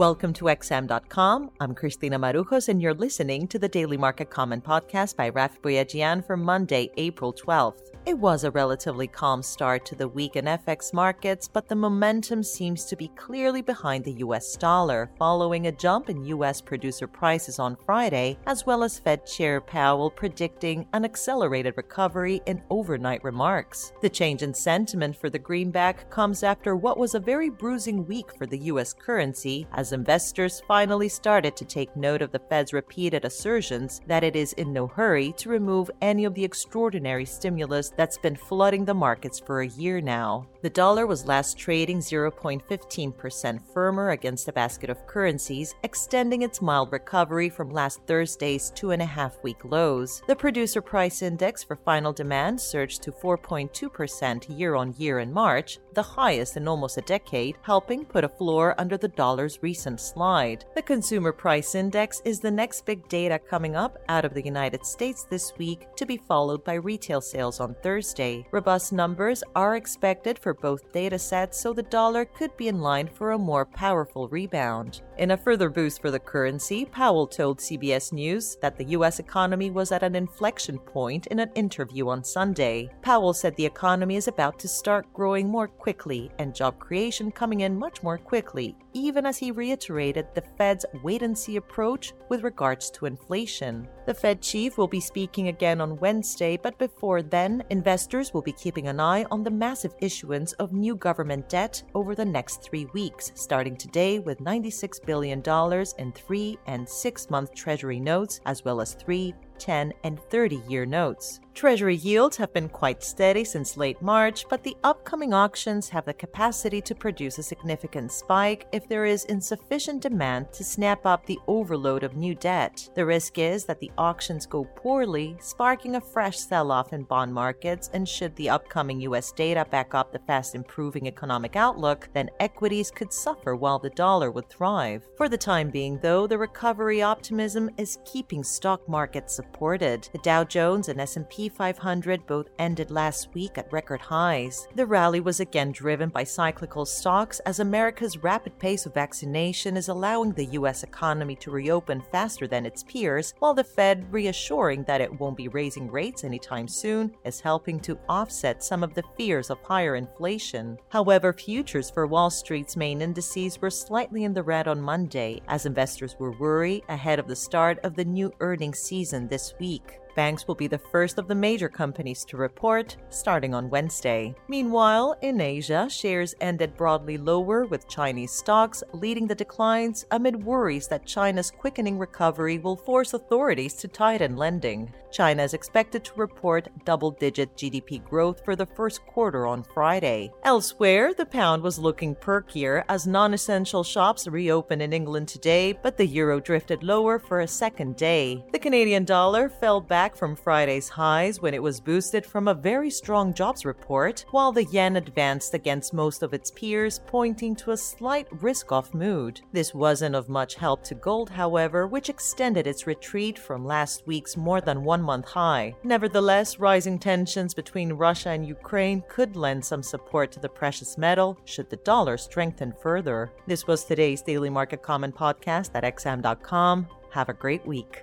Welcome to XM.com. I'm Christina Marujos, and you're listening to the Daily Market Comment podcast by Raffi Boyadjian for Monday, April 12th. It was a relatively calm start to the week in FX markets, but the momentum seems to be clearly behind the US dollar, following a jump in US producer prices on Friday, as well as Fed Chair Powell predicting an accelerated recovery in overnight remarks. The change in sentiment for the greenback comes after what was a very bruising week for the US currency, as investors finally started to take note of the Fed's repeated assertions that it is in no hurry to remove any of the extraordinary stimulus that's been flooding the markets for a year now. The dollar was last trading 0.15% firmer against a basket of currencies, extending its mild recovery from last Thursday's two and a half week lows. The producer price index for final demand surged to 4.2% year on year in March, the highest in almost a decade, helping put a floor under the dollar's recent slide. The consumer price index is the next big data coming up out of the United States this week to be followed by retail sales on Thursday. Robust numbers are expected for both data sets, so the dollar could be in line for a more powerful rebound. In a further boost for the currency, Powell told CBS News that the U.S. economy was at an inflection point in an interview on Sunday. Powell said the economy is about to start growing more quickly and job creation coming in much more quickly, even as he reiterated the Fed's wait and see approach with regards to inflation. The Fed chief will be speaking again on Wednesday, but before then, investors will be keeping an eye on the massive issuance of new government debt over the next three weeks, starting today with $96 billion in three and six month Treasury notes, as well as three, 10, and 30 year notes. Treasury yields have been quite steady since late March, but the upcoming auctions have the capacity to produce a significant spike if there is insufficient demand to snap up the overload of new debt. The risk is that the auctions go poorly, sparking a fresh sell off in bond markets, and should the upcoming US data back up the fast improving economic outlook, then equities could suffer while the dollar would thrive. For the time being, though, the recovery optimism is keeping stock markets supported. The Dow Jones and S&P 500 both ended last week at record highs. The rally was again driven by cyclical stocks as America's rapid pace of vaccination is allowing the U.S. economy to reopen faster than its peers, while the Fed reassuring that it won't be raising rates anytime soon is helping to offset some of the fears of higher inflation. However, futures for Wall Street's main indices were slightly in the red on Monday as investors were worried ahead of the start of the new earnings season this week. Banks will be the first of the major companies to report, starting on Wednesday. Meanwhile, in Asia, shares ended broadly lower, with Chinese stocks leading the declines amid worries that China's quickening recovery will force authorities to tighten lending. China is expected to report double digit GDP growth for the first quarter on Friday. Elsewhere, the pound was looking perkier as non essential shops reopen in England today, but the euro drifted lower for a second day. The Canadian dollar fell back back from Friday's highs when it was boosted from a very strong jobs report, while the yen advanced against most of its peers, pointing to a slight risk off mood. This wasn't of much help to gold, however, which extended its retreat from last week's more than one month high. Nevertheless, rising tensions between Russia and Ukraine could lend some support to the precious metal should the dollar strengthen further. This was today's Daily Market Comment podcast at xm.com. Have a great week.